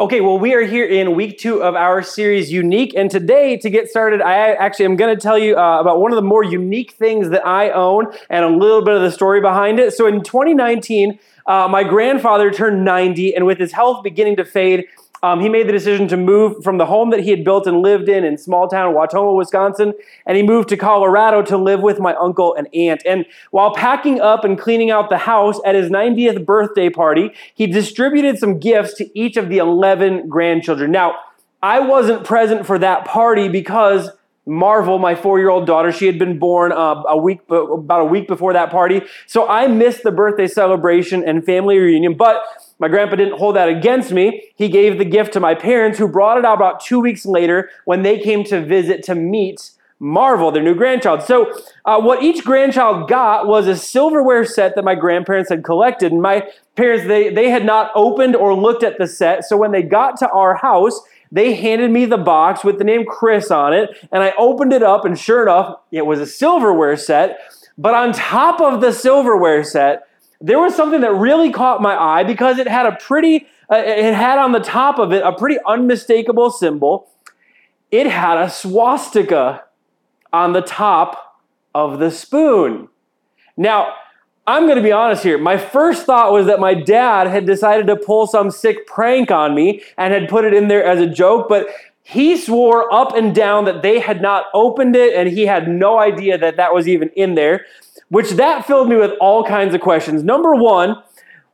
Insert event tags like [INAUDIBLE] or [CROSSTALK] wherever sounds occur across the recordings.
Okay, well, we are here in week two of our series, Unique. And today, to get started, I actually am going to tell you uh, about one of the more unique things that I own and a little bit of the story behind it. So, in 2019, uh, my grandfather turned 90, and with his health beginning to fade, um, he made the decision to move from the home that he had built and lived in in small town Wautoma, Wisconsin, and he moved to Colorado to live with my uncle and aunt. And while packing up and cleaning out the house at his 90th birthday party, he distributed some gifts to each of the 11 grandchildren. Now, I wasn't present for that party because Marvel, my four-year-old daughter, she had been born uh, a week, about a week before that party. So I missed the birthday celebration and family reunion. But my grandpa didn't hold that against me. He gave the gift to my parents, who brought it out about two weeks later when they came to visit to meet Marvel, their new grandchild. So, uh, what each grandchild got was a silverware set that my grandparents had collected. And my parents, they, they had not opened or looked at the set. So, when they got to our house, they handed me the box with the name Chris on it. And I opened it up, and sure enough, it was a silverware set. But on top of the silverware set, there was something that really caught my eye because it had a pretty, uh, it had on the top of it a pretty unmistakable symbol. It had a swastika on the top of the spoon. Now, I'm going to be honest here. My first thought was that my dad had decided to pull some sick prank on me and had put it in there as a joke, but he swore up and down that they had not opened it and he had no idea that that was even in there which that filled me with all kinds of questions. Number one,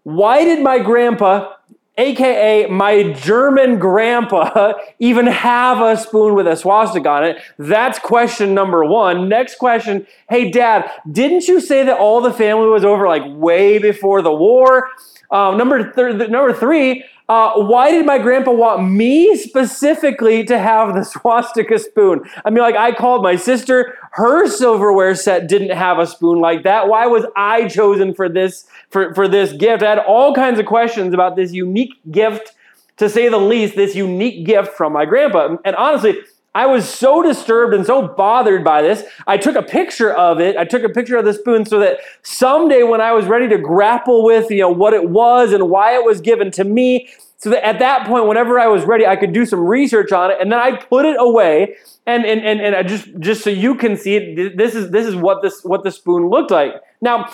why did my grandpa, aka my German grandpa, even have a spoon with a swastika on it? That's question number one. Next question, hey dad, didn't you say that all the family was over like way before the war? Uh, number th- number three, uh, why did my grandpa want me specifically to have the [LAUGHS] swastika spoon? I mean, like I called my sister, her silverware set didn't have a spoon like that. Why was I chosen for this for, for this gift? I had all kinds of questions about this unique gift, to say the least, this unique gift from my grandpa. And honestly, I was so disturbed and so bothered by this. I took a picture of it. I took a picture of the spoon so that someday when I was ready to grapple with, you know, what it was and why it was given to me, so that at that point, whenever I was ready, I could do some research on it, and then I put it away. And and and, and I just just so you can see it, this is this is what this what the spoon looked like. Now,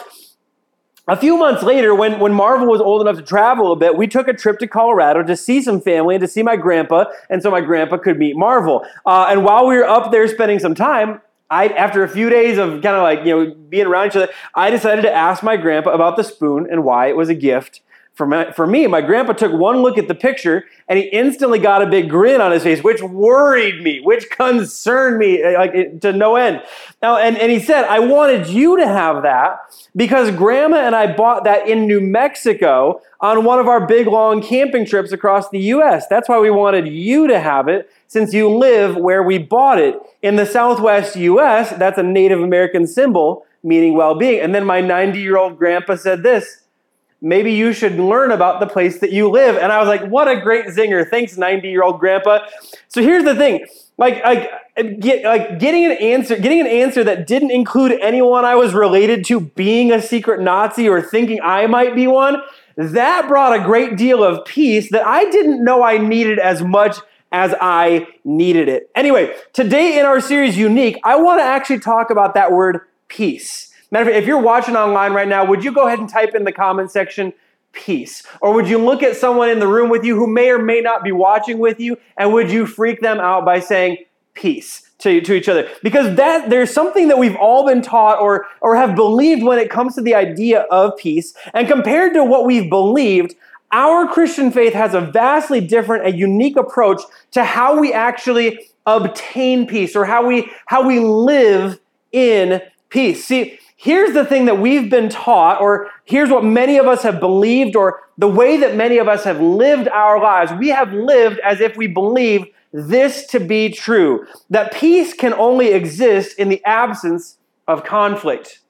a few months later, when, when Marvel was old enough to travel a bit, we took a trip to Colorado to see some family and to see my grandpa, and so my grandpa could meet Marvel. Uh, and while we were up there spending some time, I, after a few days of kind of like you know being around each other, I decided to ask my grandpa about the spoon and why it was a gift for, my, for me, my grandpa took one look at the picture and he instantly got a big grin on his face, which worried me, which concerned me eh, like to no end. Now, and, and he said, I wanted you to have that because grandma and I bought that in New Mexico on one of our big long camping trips across the U.S. That's why we wanted you to have it since you live where we bought it. In the Southwest U.S., that's a Native American symbol meaning well being. And then my 90 year old grandpa said this maybe you should learn about the place that you live. And I was like, what a great zinger. Thanks, 90 year old grandpa. So here's the thing. Like, like, get, like getting an answer, getting an answer that didn't include anyone I was related to being a secret Nazi or thinking I might be one, that brought a great deal of peace that I didn't know I needed as much as I needed it. Anyway, today in our series Unique, I want to actually talk about that word peace. Matter of fact, if you're watching online right now, would you go ahead and type in the comment section peace? Or would you look at someone in the room with you who may or may not be watching with you, and would you freak them out by saying peace? To, to each other because that there's something that we've all been taught or or have believed when it comes to the idea of peace and compared to what we've believed our christian faith has a vastly different a unique approach to how we actually obtain peace or how we how we live in peace see here's the thing that we've been taught, or here's what many of us have believed, or the way that many of us have lived our lives. We have lived as if we believe this to be true that peace can only exist in the absence of conflict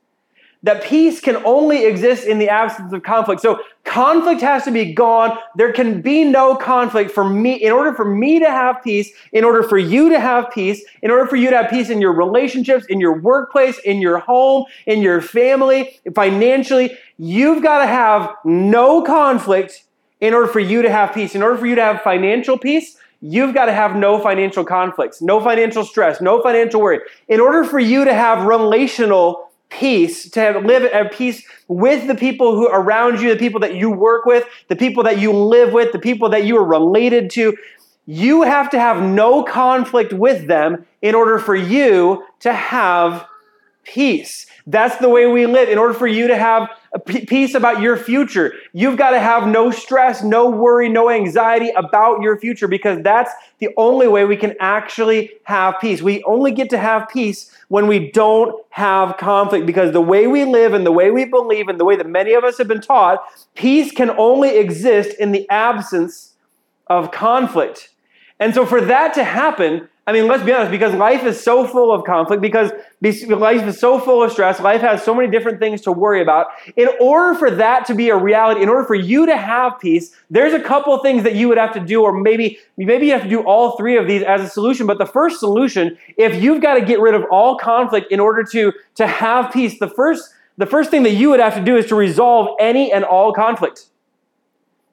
that peace can only exist in the absence of conflict. So conflict has to be gone. There can be no conflict for me. In order for me to have peace, in order for you to have peace, in order for you to have peace in your relationships, in your workplace, in your home, in your family, financially, you've got to have no conflict in order for you to have peace, in order for you to have financial peace, you've got to have no financial conflicts, no financial stress, no financial worry. In order for you to have relational peace, to live at peace with the people who around you, the people that you work with, the people that you live with, the people that you are related to, you have to have no conflict with them in order for you to have peace. That's the way we live. In order for you to have peace about your future, you've got to have no stress, no worry, no anxiety about your future because that's the only way we can actually have peace. We only get to have peace when we don't have conflict because the way we live and the way we believe and the way that many of us have been taught, peace can only exist in the absence of conflict. And so for that to happen, I mean, let's be honest, because life is so full of conflict, because life is so full of stress, life has so many different things to worry about. In order for that to be a reality, in order for you to have peace, there's a couple things that you would have to do, or maybe, maybe you have to do all three of these as a solution. But the first solution, if you've got to get rid of all conflict in order to, to have peace, the first, the first thing that you would have to do is to resolve any and all conflict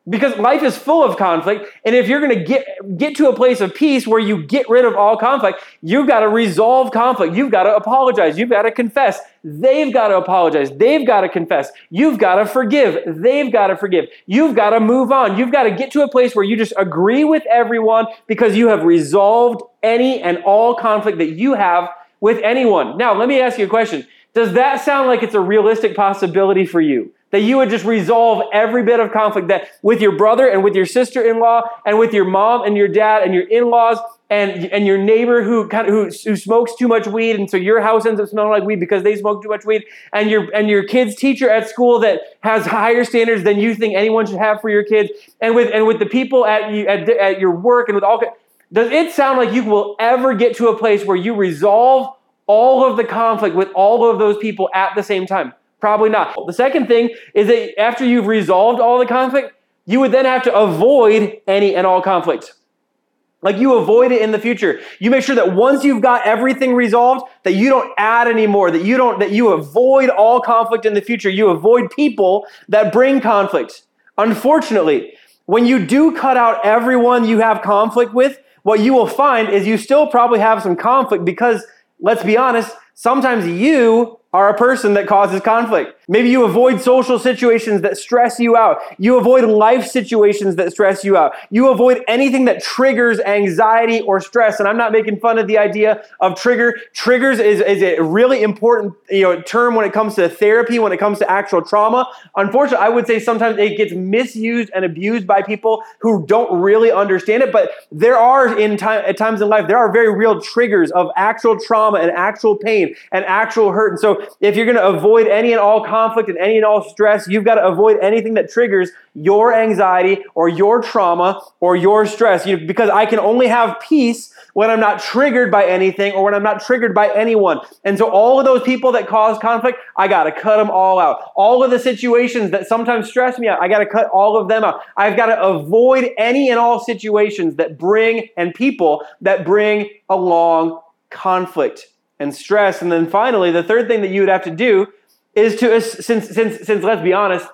because life is full of conflict and if you're going to get get to a place of peace where you get rid of all conflict you've got to resolve conflict. You've got to apologize. You've got to confess. They've got to apologize. They've got to confess. You've got to forgive. They've got to forgive. You've got to move on. You've got to get to a place where you just agree with everyone because you have resolved any and all conflict that you have with anyone. Now let me ask you a question. Does that sound like it's a realistic possibility for you that you would just resolve every bit of conflict that with your brother and with your sister-in-law and with your mom and your dad and your in-laws and, and your neighbor who kind of who, who smokes too much weed. And so your house ends up smelling like weed because they smoke too much weed. And your and your kid's teacher at school that has higher standards than you think anyone should have for your kids. And with and with the people at you at, at your work and with all does it sound like you will ever get to a place where you resolve all of the conflict with all of those people at the same time Probably not. The second thing is that after you've resolved all the conflict, you would then have to avoid any and all conflict. Like you avoid it in the future. You make sure that once you've got everything resolved, that you don't add anymore, that you don't, that you avoid all conflict in the future. You avoid people that bring conflict. Unfortunately, when you do cut out everyone you have conflict with, what you will find is you still probably have some conflict because, let's be honest, sometimes you are a person that causes conflict. Maybe you avoid social situations that stress you out. You avoid life situations that stress you out. You avoid anything that triggers anxiety or stress. And I'm not making fun of the idea of trigger. Triggers is, is a really important you know, term when it comes to therapy, when it comes to actual trauma. Unfortunately, I would say sometimes it gets misused and abused by people who don't really understand it. But there are in time at times in life, there are very real triggers of actual trauma and actual pain and actual hurt. And so if you're to avoid any and all conflict and any and all stress, you've got to avoid anything that triggers your anxiety or your trauma or your stress. You because I can only have peace when I'm not triggered by anything or when I'm not triggered by anyone. And so all of those people that cause conflict, I got to cut them all out. All of the situations that sometimes stress me out, I got to cut all of them out. I've got to avoid any and all situations that bring and people that bring along conflict and stress. And then finally, the third thing that you would have to do is to since since since let's be honest,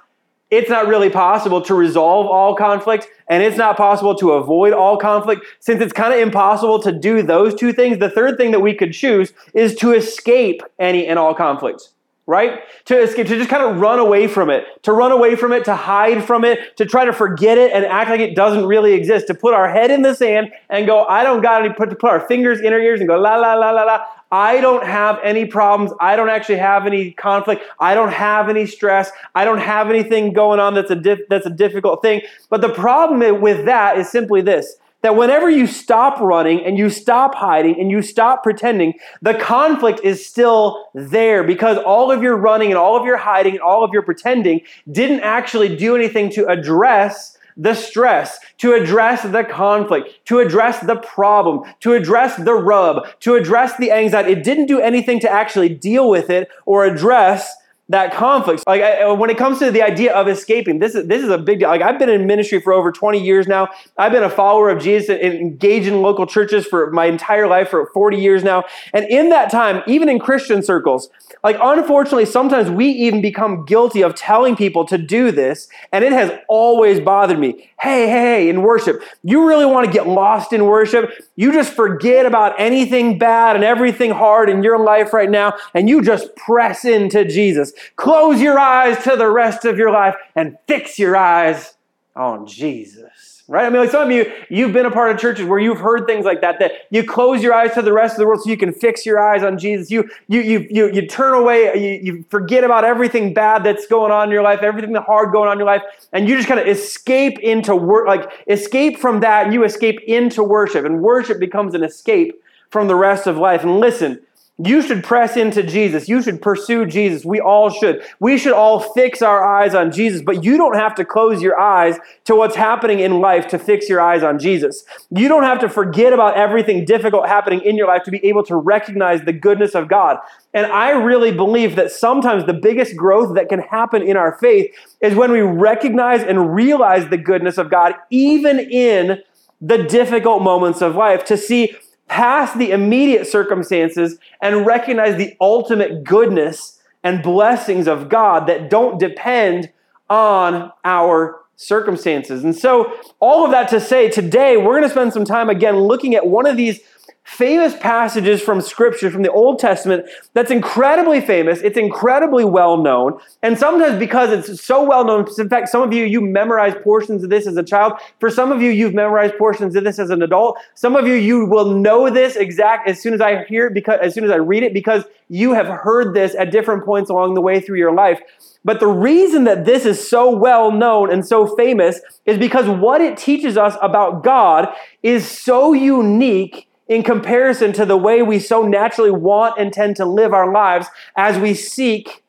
it's not really possible to resolve all conflict and it's not possible to avoid all conflict. Since it's kind of impossible to do those two things the third thing that we could choose is to escape any and all conflicts right? To escape to just kind of run away from it to run away from it to hide from it to try to forget it and act like it doesn't really exist to put our head in the sand and go i don't got any put to put our fingers in our ears and go la la la la la I don't have any problems. I don't actually have any conflict. I don't have any stress. I don't have anything going on that's a dif- that's a difficult thing. But the problem with that is simply this that whenever you stop running and you stop hiding and you stop pretending, the conflict is still there because all of your running and all of your hiding and all of your pretending didn't actually do anything to address the stress, to address the conflict, to address the problem, to address the rub, to address the anxiety. It didn't do anything to actually deal with it or address that conflict. Like I, uh, when it comes to the idea of escaping, this is this is a big deal. Like I've been in ministry for over 20 years now. I've been a follower of Jesus and engaged in local churches for my entire life for 40 years now. And in that time, even in Christian circles, like unfortunately, sometimes we even become guilty of telling people to do this, and it has always bothered me. Hey, hey, hey, in worship, you really want to get lost in worship? You just forget about anything bad and everything hard in your life right now, and you just press into Jesus. Close your eyes to the rest of your life and fix your eyes on Jesus right? I mean, like some of you, you've been a part of churches where you've heard things like that, that you close your eyes to the rest of the world so you can fix your eyes on Jesus. You, you, you, you, you turn away, you, you forget about everything bad that's going on in your life, everything hard going on in your life, and you just kind of escape into work, like escape from that, and you escape into worship, and worship becomes an escape from the rest of life. And listen, you should press into Jesus. You should pursue Jesus. We all should. We should all fix our eyes on Jesus, but you don't have to close your eyes to what's happening in life to fix your eyes on Jesus. You don't have to forget about everything difficult happening in your life to be able to recognize the goodness of God. And I really believe that sometimes the biggest growth that can happen in our faith is when we recognize and realize the goodness of God, even in the difficult moments of life, to see past the immediate circumstances and recognize the ultimate goodness and blessings of God that don't depend on our circumstances. And so, all of that to say, today we're going to spend some time again looking at one of these famous passages from scripture from the Old Testament that's incredibly famous. It's incredibly well known. And sometimes because it's so well known, in fact, some of you, you memorized portions of this as a child. For some of you, you've memorized portions of this as an adult. Some of you, you will know this exact as soon as I hear it, because as soon as I read it, because you have heard this at different points along the way through your life. But the reason that this is so well known and so famous is because what it teaches us about God is so unique in comparison to the way we so naturally want and tend to live our lives as we seek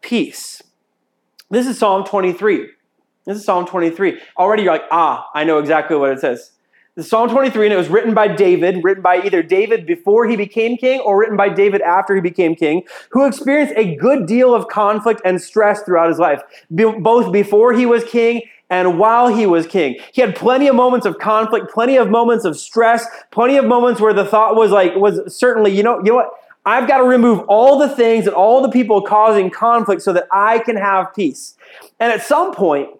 peace. This is Psalm 23. This is Psalm 23. Already you're like, ah, I know exactly what it says. This Psalm 23, and it was written by David, written by either David before he became king or written by David after he became king, who experienced a good deal of conflict and stress throughout his life, both before he was king and while he was king. He had plenty of moments of conflict, plenty of moments of stress, plenty of moments where the thought was like, was certainly, you know, you know what? I've got to remove all the things and all the people causing conflict so that I can have peace. And at some point,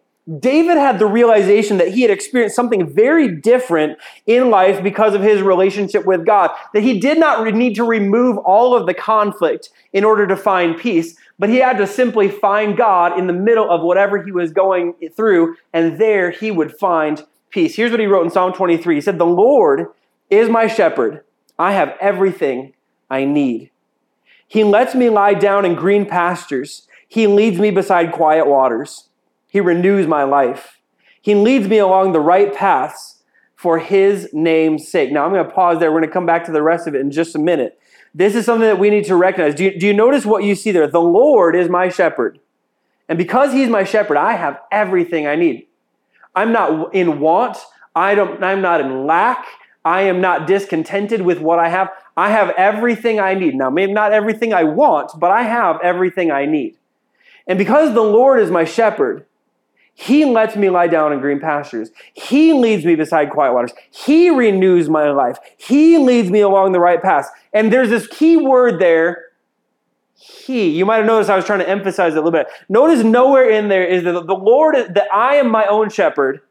David had the realization that he had experienced something very different in life because of his relationship with God. That he did not need to remove all of the conflict in order to find peace, but he had to simply find God in the middle of whatever he was going through, and there he would find peace. Here's what he wrote in Psalm 23 He said, The Lord is my shepherd, I have everything I need. He lets me lie down in green pastures, He leads me beside quiet waters. He renews my life. He leads me along the right paths for His name's sake. Now, I'm going to pause there. We're going to come back to the rest of it in just a minute. This is something that we need to recognize. Do you, do you notice what you see there? The Lord is my shepherd. And because He's my shepherd, I have everything I need. I'm not in want. I don't, I'm not in lack. I am not discontented with what I have. I have everything I need. Now, maybe not everything I want, but I have everything I need. And because the Lord is my shepherd, he lets me lie down in green pastures. He leads me beside quiet waters. He renews my life. He leads me along the right path. And there's this key word there, he. You might have noticed I was trying to emphasize it a little bit. Notice nowhere in there is that the Lord, that I am my own shepherd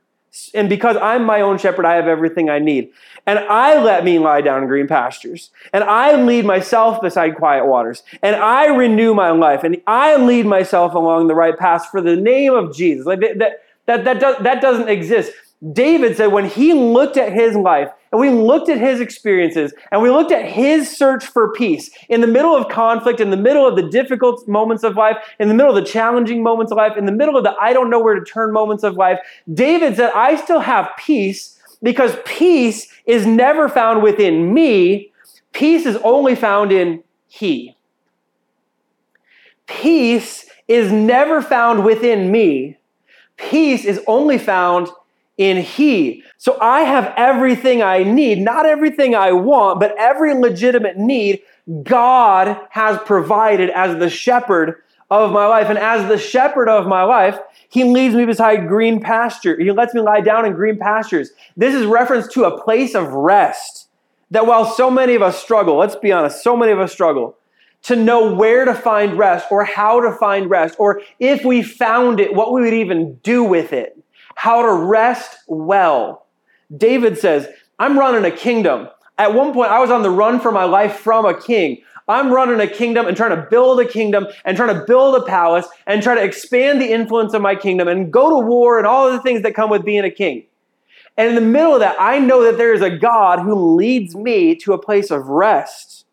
and because I'm my own shepherd, I have everything I need. And I let me lie down in green pastures. And I lead myself beside quiet waters. And I renew my life. And I lead myself along the right path for the name of Jesus. Like that, that, that, that, does, that doesn't exist. David said when he looked at his life and we looked at his experiences and we looked at his search for peace in the middle of conflict, in the middle of the difficult moments of life, in the middle of the challenging moments of life, in the middle of the I don't know where to turn moments of life, David said, I still have peace because peace is never found within me. Peace is only found in He. Peace is never found within me. Peace is only found in He. So I have everything I need, not everything I want, but every legitimate need God has provided as the shepherd of my life. And as the shepherd of my life, he leads me beside green pasture. He lets me lie down in green pastures. This is reference to a place of rest. That while so many of us struggle, let's be honest, so many of us struggle to know where to find rest or how to find rest, or if we found it, what we would even do with it, how to rest well. David says, I'm running a kingdom. At one point, I was on the run for my life from a king. I'm running a kingdom and trying to build a kingdom and trying to build a palace and try to expand the influence of my kingdom and go to war and all of the things that come with being a king. And in the middle of that, I know that there is a God who leads me to a place of rest.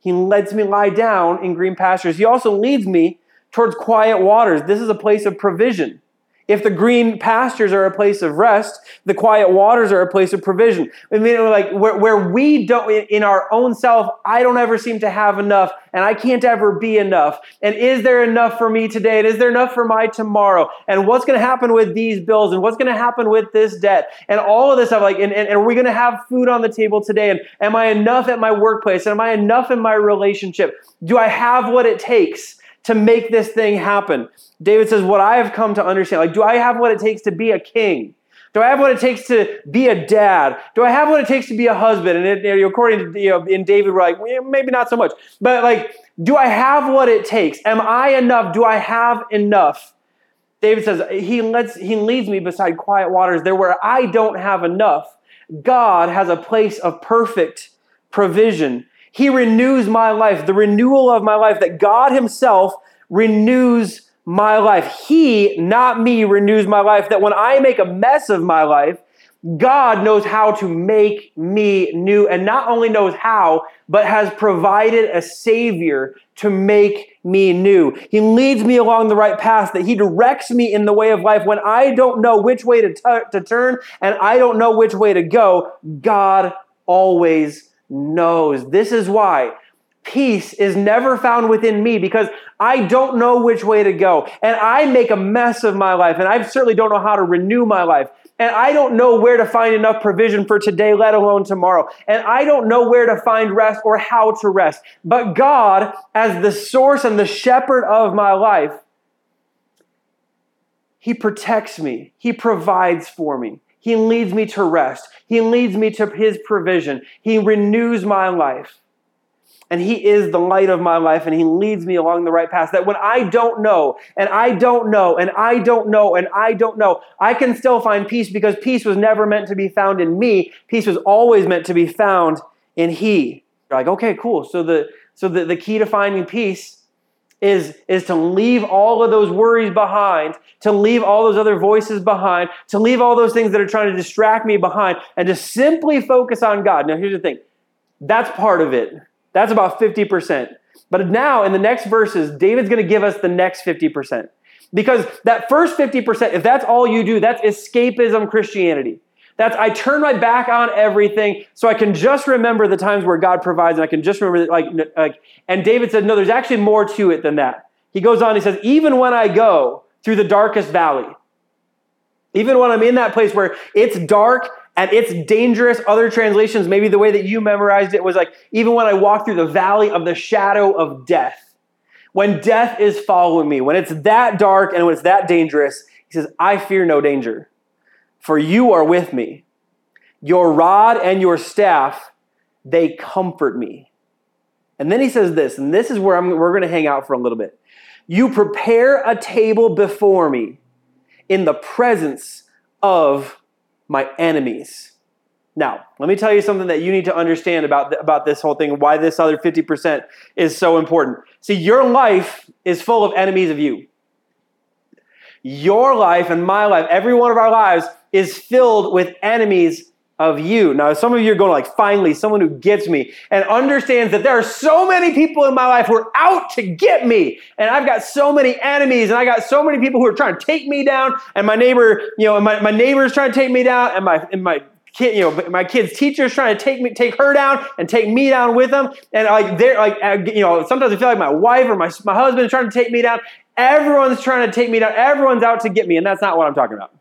He lets me lie down in green pastures. He also leads me towards quiet waters. This is a place of provision. If the green pastures are a place of rest, the quiet waters are a place of provision. I mean, like where, where we don't, in our own self, I don't ever seem to have enough and I can't ever be enough. And is there enough for me today? And is there enough for my tomorrow? And what's going to happen with these bills? And what's going to happen with this debt? And all of this stuff, like, and, and, and are we going to have food on the table today? And am I enough at my workplace? And am I enough in my relationship? Do I have what it takes? To make this thing happen. David says, What I have come to understand, like, do I have what it takes to be a king? Do I have what it takes to be a dad? Do I have what it takes to be a husband? And it, according to you know, in David, we're like, well, maybe not so much. But like, do I have what it takes? Am I enough? Do I have enough? David says, He lets He leads me beside quiet waters, there where I don't have enough. God has a place of perfect provision. He renews my life, the renewal of my life, that God Himself renews my life. He, not me, renews my life. That when I make a mess of my life, God knows how to make me new, and not only knows how, but has provided a Savior to make me new. He leads me along the right path, that He directs me in the way of life when I don't know which way to, t- to turn and I don't know which way to go. God always knows. This is why peace is never found within me because I don't know which way to go. And I make a mess of my life, and I certainly don't know how to renew my life. And I don't know where to find enough provision for today, let alone tomorrow. And I don't know where to find rest or how to rest. But God, as the source and the shepherd of my life, He protects me, He provides for me. He leads me to rest. He leads me to His provision. He renews my life. And He is the light of my life, and He leads me along the right path. That when I don't know, and I don't know, and I don't know, and I don't know, I can still find peace because peace was never meant to be found in me. Peace was always meant to be found in He. You're like, okay, cool. So the so the, the key to finding peace is, is to leave all of those worries behind, to leave all those other voices behind, to leave all those things that are trying to distract me behind, and to simply focus on God. Now, here's the thing that's part of it. That's about 50%. But now, in the next verses, David's going to give us the next 50%. Because that first 50%, if that's all you do, that's escapism Christianity. That's I turn my back on everything so I can just remember the times where God provides, and I can just remember like, like. And David said, no, there's actually more to it than that. He goes on. He says, even when I go through the darkest valley, even when I'm in that place where it's dark and it's dangerous. Other translations, maybe the way that you memorized it was like, even when I walk through the valley of the shadow of death, when death is following me, when it's that dark and when it's that dangerous, he says, I fear no danger for you are with me. Your rod and your staff, they comfort me. And then he says this, and this is where I'm, we're going to hang out for a little bit. You prepare a table before me in the presence of my enemies. Now, let me tell you something that you need to understand about, about this whole thing, why this other 50% is so important. See, your life is full of enemies of you. Your life and my life, every one of our lives is filled with enemies of you. Now, some of you are going like, finally, someone who gets me and understands that there are so many people in my life who are out to get me. And I've got so many enemies and I got so many people who are trying to take me down. And my neighbor, you know, my, my neighbor is trying to take me down and my, and my kid, you know, my kid's teacher is trying to take me, take her down and take me down with them. And like, they're like, uh, you know, sometimes I feel like my wife or my, my husband is trying to take me down. Everyone's trying to take me down. Everyone's out to get me. And that's not what I'm talking about.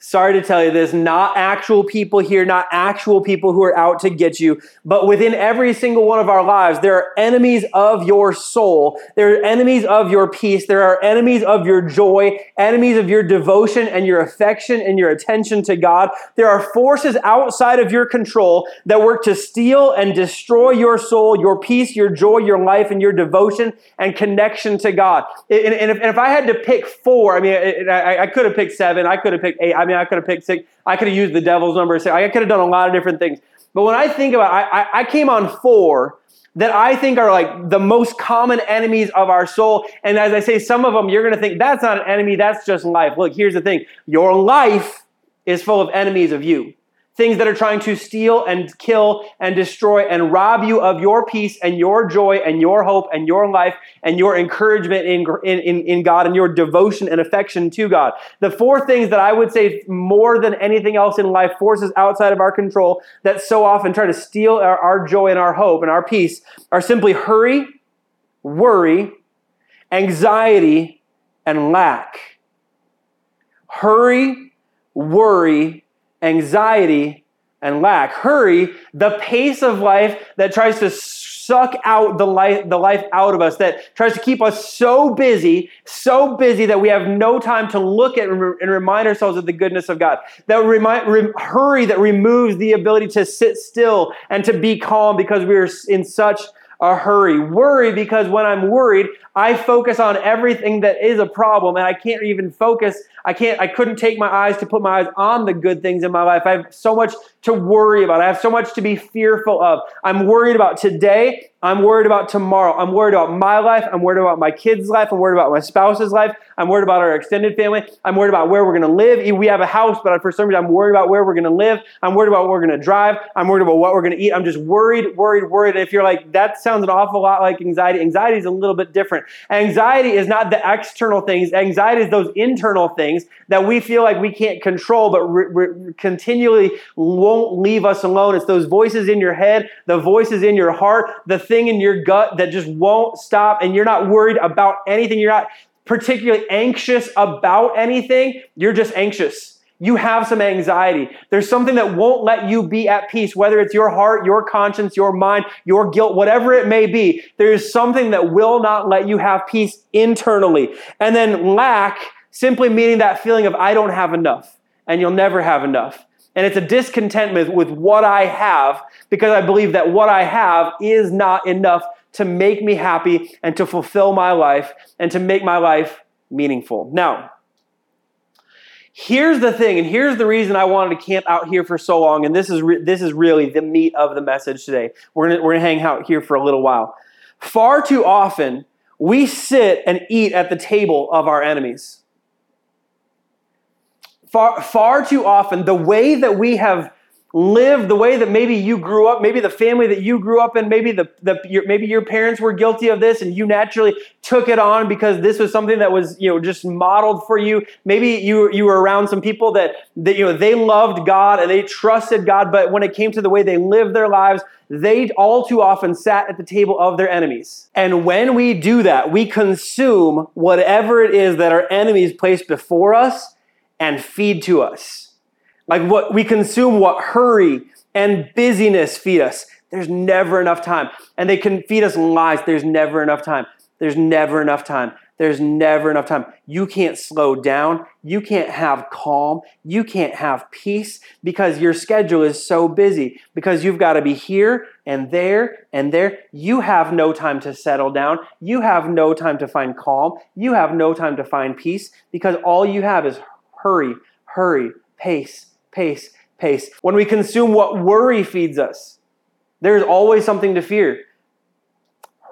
Sorry to tell you this, not actual people here, not actual people who are out to get you, but within every single one of our lives, there are enemies of your soul. There are enemies of your peace. There are enemies of your joy, enemies of your devotion and your affection and your attention to God. There are forces outside of your control that work to steal and destroy your soul, your peace, your joy, your life, and your devotion and connection to God. And, if, I had to pick four, I mean, I, could have picked seven, I could have picked eight. I mean, I could have picked six. I could have used the devil's number. Six. I could have done a lot of different things. But when I think about, I, I came on four that I think are like the most common enemies of our soul. And as I say, some of them you're going to think that's not an enemy, that's just life. Look, here's the thing: your life is full of enemies of you things that are trying to steal and kill and destroy and rob you of your peace and your joy and your hope and your life and your encouragement in, in, in God and your devotion and affection to God. The four things that I would say more than anything else in life, forces outside of our control that so often try to steal our, our joy and our hope and our peace are simply hurry, worry, anxiety, and lack. Hurry, worry, anxiety, and lack. Hurry, the pace of life that tries to suck out the life, the life out of us, that tries to keep us so busy, so busy that we have no time to look at and, re- and remind ourselves of the goodness of God. That remind, re- hurry that removes the ability to sit still and to be calm because we are in such a hurry. Worry because when I'm worried, I focus on everything that is a problem and I can't even focus. I can't, I couldn't take my eyes to put my eyes on the good things in my life. I have so much to worry about. I have so much to be fearful of. I'm worried about today. I'm worried about tomorrow. I'm worried about my life. I'm worried about my kids' life. I'm worried about my spouse's life. I'm worried about our extended family. I'm worried about where we're going to live. We have a house, but for some reason, I'm worried about where we're going to live. I'm worried about what we're going to drive. I'm worried about what we're going to eat. I'm just worried, worried, worried. And if you're like, that sounds an awful lot like anxiety, anxiety is a little bit different. Anxiety is not the external things, anxiety is those internal things that we feel like we can't control, but re- re- continually won't leave us alone. It's those voices in your head, the voices in your heart, the thing in your gut that just won't stop, and you're not worried about anything. You're not particularly anxious about anything. You're just anxious. You have some anxiety. There's something that won't let you be at peace, whether it's your heart, your conscience, your mind, your guilt, whatever it may be. There's something that will not let you have peace internally. And then lack, simply meaning that feeling of, I don't have enough, and you'll never have enough. And it's a discontentment with what I have because I believe that what I have is not enough to make me happy and to fulfill my life and to make my life meaningful. Now, here's the thing, and here's the reason I wanted to camp out here for so long, and this is, re- this is really the meat of the message today. We're going we're gonna hang out here for a little while. Far too often, we sit and eat at the table of our enemies far, far too often, the way that we have lived, the way that maybe you grew up, maybe the family that you grew up in, maybe the, the your, maybe your parents were guilty of this and you naturally took it on because this was something that was you know just modeled for you. Maybe you you were around some people that that you know they loved God and they trusted God, but when it came to the way they lived their lives, they all too often sat at the table of their enemies. And when we do that, we consume whatever it is that our enemies place before us and feed to us. Like what we consume, what hurry and busyness feed us. There's never enough time. And they can feed us lies. There's never enough time. There's never enough time. There's never enough time. You can't slow down. You can't have calm. You can't have peace because your schedule is so busy because you've got to be here and there and there. You have no time to settle down. You have no time to find calm. You have no time to find peace because all you have is hurry, hurry, pace, pace, pace. When we consume what worry feeds us, there's always something to fear.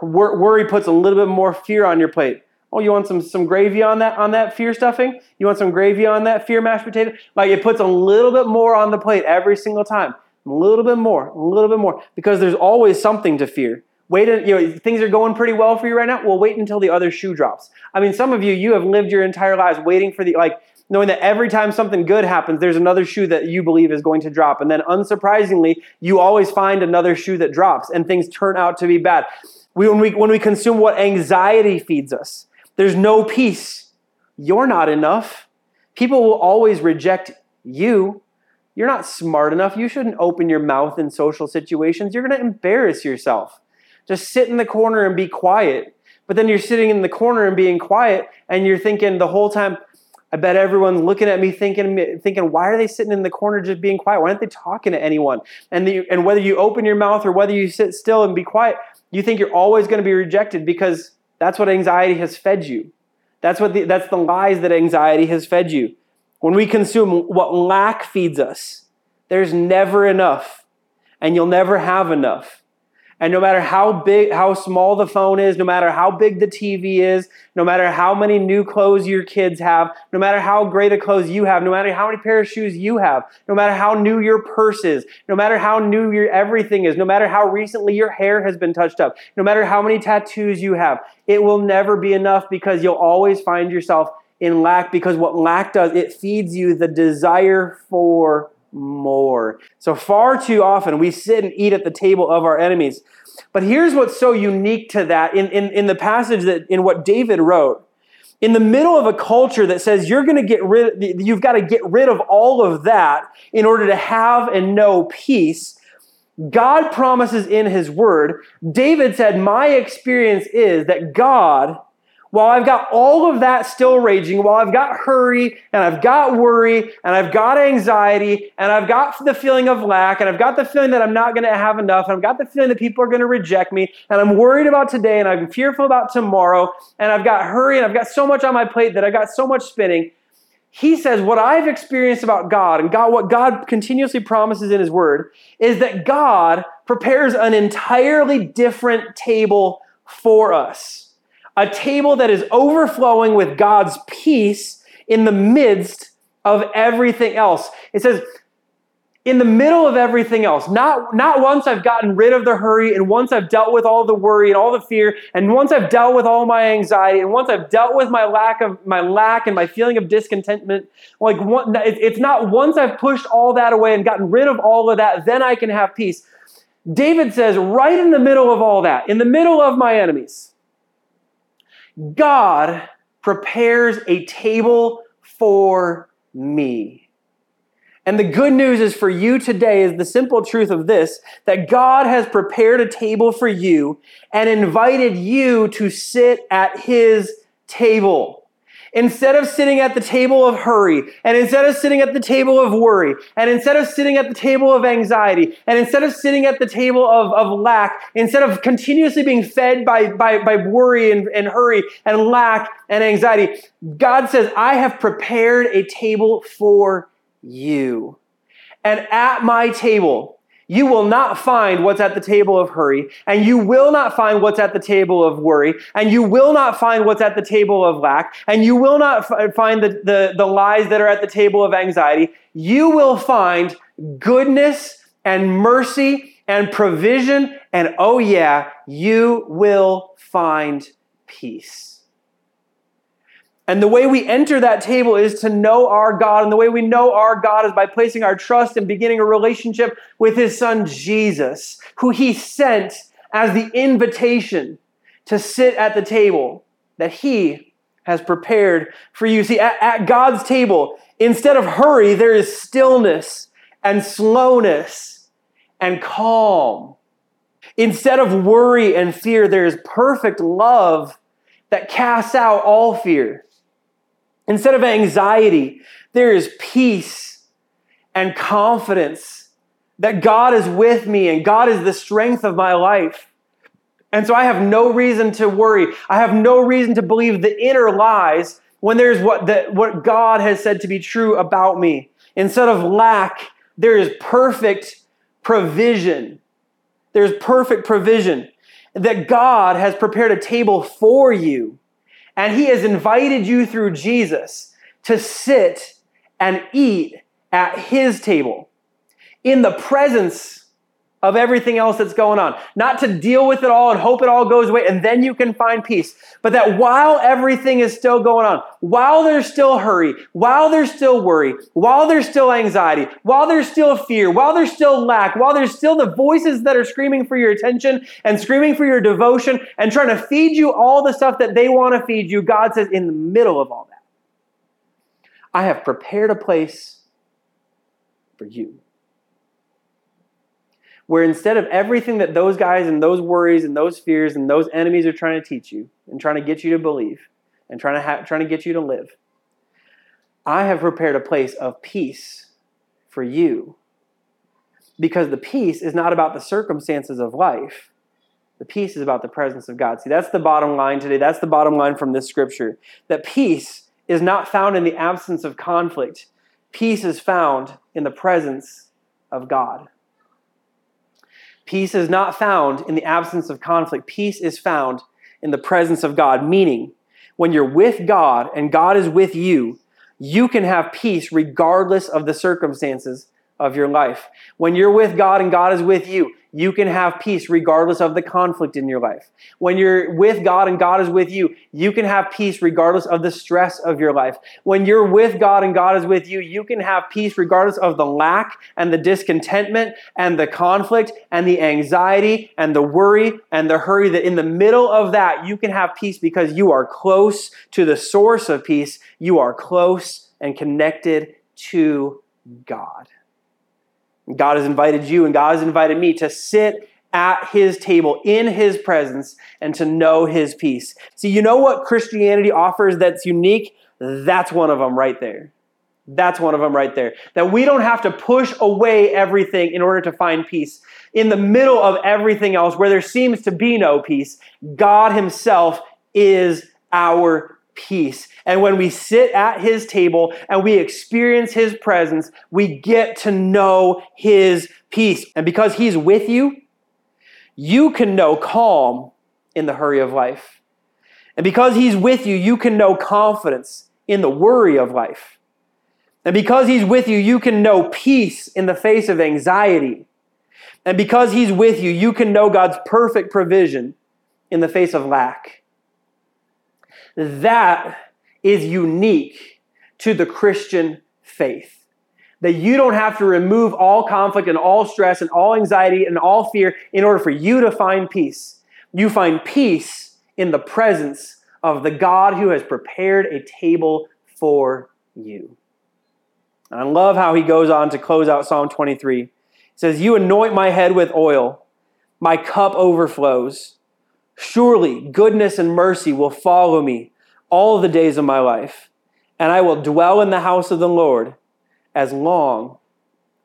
Worry puts a little bit more fear on your plate. Oh, you want some, some gravy on that on that fear stuffing? You want some gravy on that fear mashed potato? Like it puts a little bit more on the plate every single time. A little bit more, a little bit more. Because there's always something to fear. Wait, you know, things are going pretty well for you right now. Well, wait until the other shoe drops. I mean, some of you, you have lived your entire lives waiting for the like knowing that every time something good happens, there's another shoe that you believe is going to drop. And then unsurprisingly, you always find another shoe that drops and things turn out to be bad. We, when, we, when we consume what anxiety feeds us, there's no peace. You're not enough. People will always reject You, you're not smart enough. You shouldn't open your mouth in social situations. You're going to embarrass yourself. Just sit in the corner and be quiet. But then you're sitting in the corner and being quiet, and you're thinking the whole time, I bet everyone's looking at me thinking, thinking, why are they sitting in the corner just being quiet? Why aren't they talking to anyone? And, the, and whether you open your mouth or whether you sit still and be quiet, you think you're always going to be rejected because that's what anxiety has fed you. That's what the, that's the lies that anxiety has fed you. When we consume what lack feeds us, there's never enough, and you'll never have enough. And no matter how big, how small the phone is, no matter how big the TV is, no matter how many new clothes your kids have, no matter how great a clothes you have, no matter how many pair of shoes you have, no matter how new your purse is, no matter how new your everything is, no matter how recently your hair has been touched up, no matter how many tattoos you have, it will never be enough because you'll always find yourself in lack because what lack does, it feeds you the desire for more. So far too often we sit and eat at the table of our enemies. But here's what's so unique to that in, in, in the passage that in what David wrote. In the middle of a culture that says you're going to get rid, you've got to get rid of all of that in order to have and know peace. God promises in his word. David said, My experience is that God while I've got all of that still raging, while I've got hurry and I've got worry and I've got anxiety and I've got the feeling of lack and I've got the feeling that I'm not going to have enough and I've got the feeling that people are going to reject me and I'm worried about today and I'm fearful about tomorrow and I've got hurry and I've got so much on my plate that I've got so much spinning. He says, What I've experienced about God and God, what God continuously promises in His Word is that God prepares an entirely different table for us a table that is overflowing with God's peace in the midst of everything else. It says, in the middle of everything else, not, not once I've gotten rid of the hurry, and once I've dealt with all the worry and all the fear, and once I've dealt with all my anxiety, and once I've dealt with my lack of my lack and my feeling of discontentment, like one, it's not once I've pushed all that away and gotten rid of all of that, then I can have peace. David says, right in the middle of all that, in the middle of my enemies, God prepares a table for me. And the good news is for you today is the simple truth of this that God has prepared a table for you and invited you to sit at his table. Instead of sitting at the table of hurry, and instead of sitting at the table of worry, and instead of sitting at the table of anxiety, and instead of sitting at the table of, of lack, instead of continuously being fed by, by, by worry and, and hurry and lack and anxiety, God says, I have prepared a table for you. And at my table, you will not find what's at the table of hurry, and you will not find what's at the table of worry, and you will not find what's at the table of lack, and you will not f- find the, the, the lies that are at the table of anxiety. You will find goodness and mercy and provision, and oh, yeah, you will find peace. And the way we enter that table is to know our God. And the way we know our God is by placing our trust and beginning a relationship with his son Jesus, who he sent as the invitation to sit at the table that he has prepared for you. See, at, at God's table, instead of hurry, there is stillness and slowness and calm. Instead of worry and fear, there is perfect love that casts out all fear. Instead of anxiety, there is peace and confidence that God is with me and God is the strength of my life. And so I have no reason to worry. I have no reason to believe the inner lies when there's what, the, what God has said to be true about me. Instead of lack, there is perfect provision. There's perfect provision that God has prepared a table for you and he has invited you through Jesus to sit and eat at his table. In the presence of everything else that's going on. Not to deal with it all and hope it all goes away and then you can find peace. But that while everything is still going on, while there's still hurry, while there's still worry, while there's still anxiety, while there's still fear, while there's still lack, while there's still the voices that are screaming for your attention and screaming for your devotion and trying to feed you all the stuff that they want to feed you, God says, in the middle of all that, I have prepared a place for you. Where instead of everything that those guys and those worries and those fears and those enemies are trying to teach you and trying to get you to believe and trying to, ha- trying to get you to live, I have prepared a place of peace for you. Because the peace is not about the circumstances of life. The peace is about the presence of God. See, that's the bottom line today. That's the bottom line from this scripture. That peace is not found in the absence of conflict, peace is found in the presence of God. Peace is not found in the absence of conflict. Peace is found in the presence of God, meaning when you're with God and God is with you, you can have peace regardless of the circumstances of your life. When you're with God and God is with you, you can have peace regardless of the conflict in your life. When you're with God and God is with you, you can have peace regardless of the stress of your life. When you're with God and God is with you, you can have peace regardless of the lack and the discontentment and the conflict and the anxiety and the worry and the hurry. That in the middle of that, you can have peace because you are close to the source of peace. You are close and connected to God. God has invited you and God has invited me to sit at his table in his presence and to know his peace. See, you know what Christianity offers that's unique? That's one of them right there. That's one of them right there. That we don't have to push away everything in order to find peace. In the middle of everything else, where there seems to be no peace, God Himself is our peace. And when we sit at his table and we experience his presence, we get to know his peace. And because he's with you, you can know calm in the hurry of life. And because he's with you, you can know confidence in the worry of life. And because he's with you, you can know peace in the face of anxiety. And because he's with you, you can know God's perfect provision in the face of lack. That is unique to the Christian faith. That you don't have to remove all conflict and all stress and all anxiety and all fear in order for you to find peace. You find peace in the presence of the God who has prepared a table for you. And I love how he goes on to close out Psalm 23. He says, You anoint my head with oil, my cup overflows. Surely goodness and mercy will follow me all the days of my life, and I will dwell in the house of the Lord as long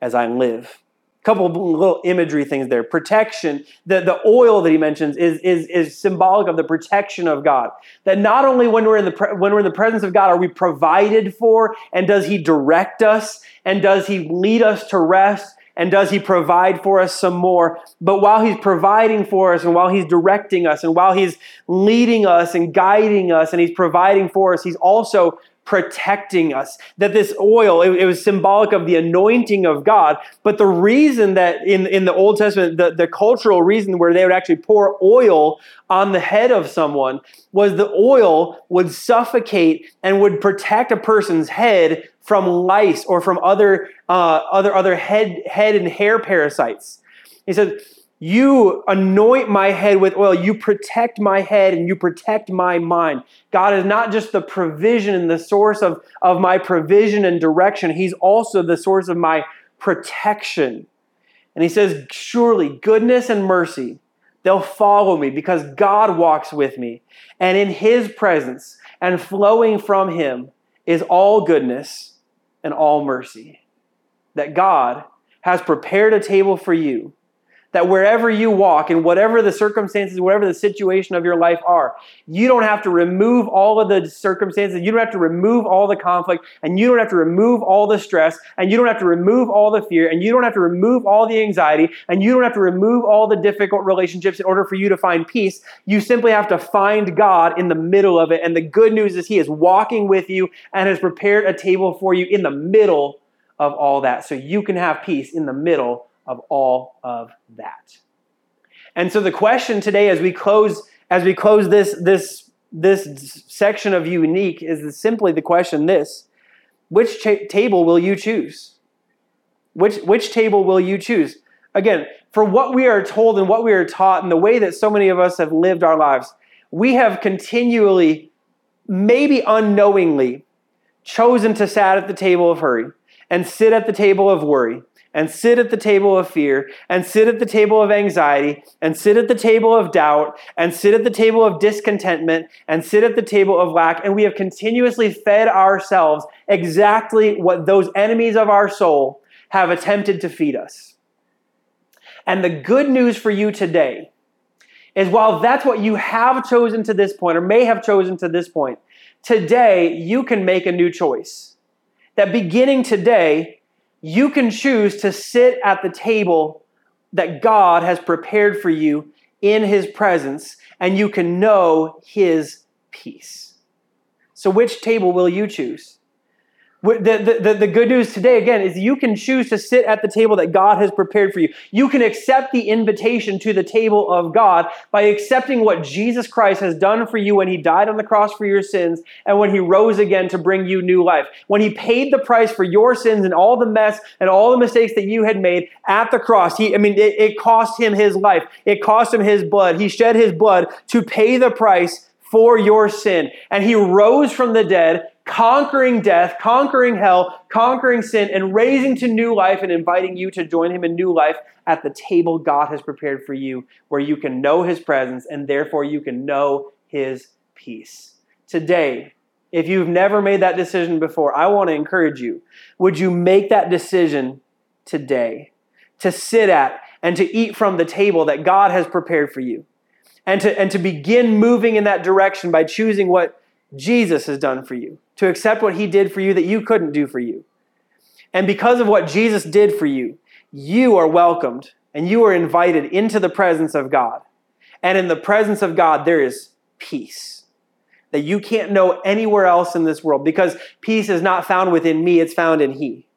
as I live. A couple little imagery things there. Protection, the, the oil that he mentions is, is, is symbolic of the protection of God. That not only when we're, in the, when we're in the presence of God are we provided for, and does he direct us, and does he lead us to rest, and does he provide for us some more? But while he's providing for us and while he's directing us and while he's leading us and guiding us and he's providing for us, he's also protecting us. That this oil, it, it, was symbolic of the anointing of God. But the reason that in, in the Old Testament, the, the cultural reason where they would actually pour oil on the head of someone was the oil would suffocate and would protect a person's head from lice or from other uh, other other head head and hair parasites. He said, "You anoint my head with oil. You protect my head and you protect my mind." God is not just the provision and the source of of my provision and direction. He's also the source of my protection. And he says, "Surely goodness and mercy." They'll follow me because God walks with me. And in his presence and flowing from him is all goodness and all mercy. That God has prepared a table for you. That wherever you walk and whatever the circumstances, whatever the situation of your life are, you don't have to remove all of the circumstances, you don't have to remove all the conflict, and you don't have to remove all the stress, and you don't have to remove all the fear, and you don't have to remove all the anxiety, and you don't have to remove all the difficult relationships in order for you to find peace. You simply have to find God in the middle of it. And the good news is He is walking with you and has prepared a table for you in the middle of all that. So you can have peace in the middle of all of that. And so the question today as we close as we close this this this section of unique is simply the question this. Which table will you choose? Which which table will you choose? Again for what we are told and what we are taught and the way that so many of us have lived our lives we have continually maybe unknowingly chosen to sat at the table of hurry and sit at the table of worry and sit at the table of fear and sit at the table of anxiety and sit at the table of doubt and sit at the table of discontentment and sit at the table of lack. And we have continuously fed ourselves exactly what those enemies of our soul have attempted to feed us. And the good news for you today is while that's what you have chosen to this point or may have chosen to this point, today you can make a new choice. That beginning today, you can choose to sit at the table that God has prepared for you in His presence, and you can know His peace. So, which table will you choose? The, the, the, good news today, again, is you can choose to sit at the table that God has prepared for you. You can accept the invitation to the table of God by accepting what Jesus Christ has done for you when he died on the cross for your sins and when he rose again to bring you new life. When he paid the price for your sins and all the mess and all the mistakes that you had made at the cross. He, I mean, it, it cost him his life, it cost him his blood. He shed his blood to pay the price for your sin. And he rose from the dead conquering death, conquering hell, conquering sin, and raising to new life and inviting you to join him in new life at the table God has prepared for you, where you can know his presence and therefore you can know his peace. Today, if you've never made that decision before, I want to encourage you. Would you make that decision today to sit at and to eat from the table that God has prepared for you? And to, and to begin moving in that direction by choosing what Jesus has done for you, to accept what he did for you that you couldn't do for you. And because of what Jesus did for you, you are welcomed and you are invited into the presence of God. And in the presence of God, there is peace that you can't know anywhere else in this world because peace is not found within me, it's found in He.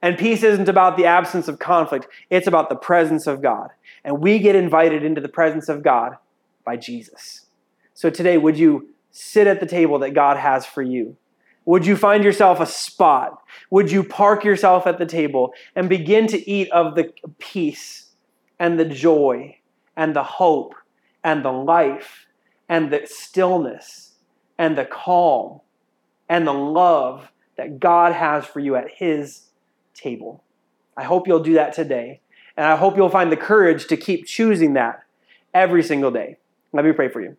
And peace isn't about the absence of conflict, it's about the presence of God. And we get invited into the presence of God by Jesus. So today, would you sit at the table that God has for you? Would you find yourself a spot? Would you park yourself at the table and begin to eat of the peace and the joy and the hope and the life and the stillness and the calm and the love that God has for you at His table? I hope you'll do that today. And I hope you'll find the courage to keep choosing that every single day. Let me pray for you.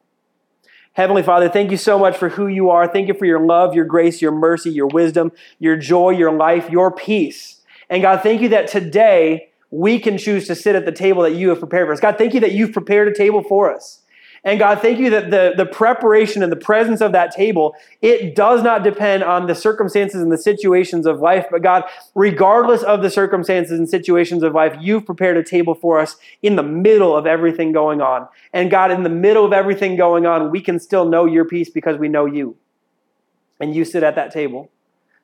Heavenly Father, thank you so much for who you are. Thank you for your love, your grace, your mercy, your wisdom, your joy, your life, your peace. And God, thank you that today we can choose to sit at the table that you have prepared for us. God, thank you that you've prepared a table for us. And God, thank you that the, the preparation and the presence of that table, it does not depend on the circumstances and the situations of life. But God, regardless of the circumstances and situations of life, you've prepared a table for us in the middle of everything going on. And God, in the middle of everything going on, we can still know your peace because we know you. And you sit at that table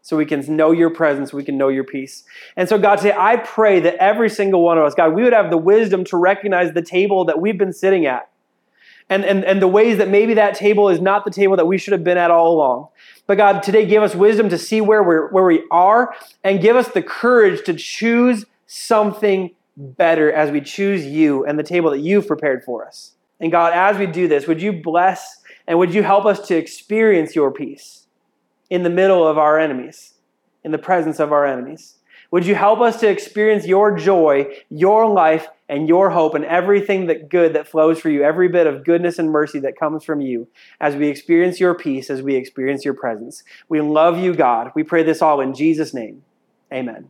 so we can know your presence, we can know your peace. And so, God, today I pray that every single one of us, God, we would have the wisdom to recognize the table that we've been sitting at and, and, and the ways that maybe that table is not the table that we should have been at all along. But God, today give us wisdom to see where, we're, where we are and give us the courage to choose something better as we choose you and the table that you've prepared for us. And God, as we do this, would you bless and would you help us to experience your peace in the middle of our enemies, in the presence of our enemies? Would you help us to experience your joy, your life, and your hope and everything that good that flows for you, every bit of goodness and mercy that comes from you as we experience your peace, as we experience your presence. We love you, God. We pray this all in Jesus' name. Amen.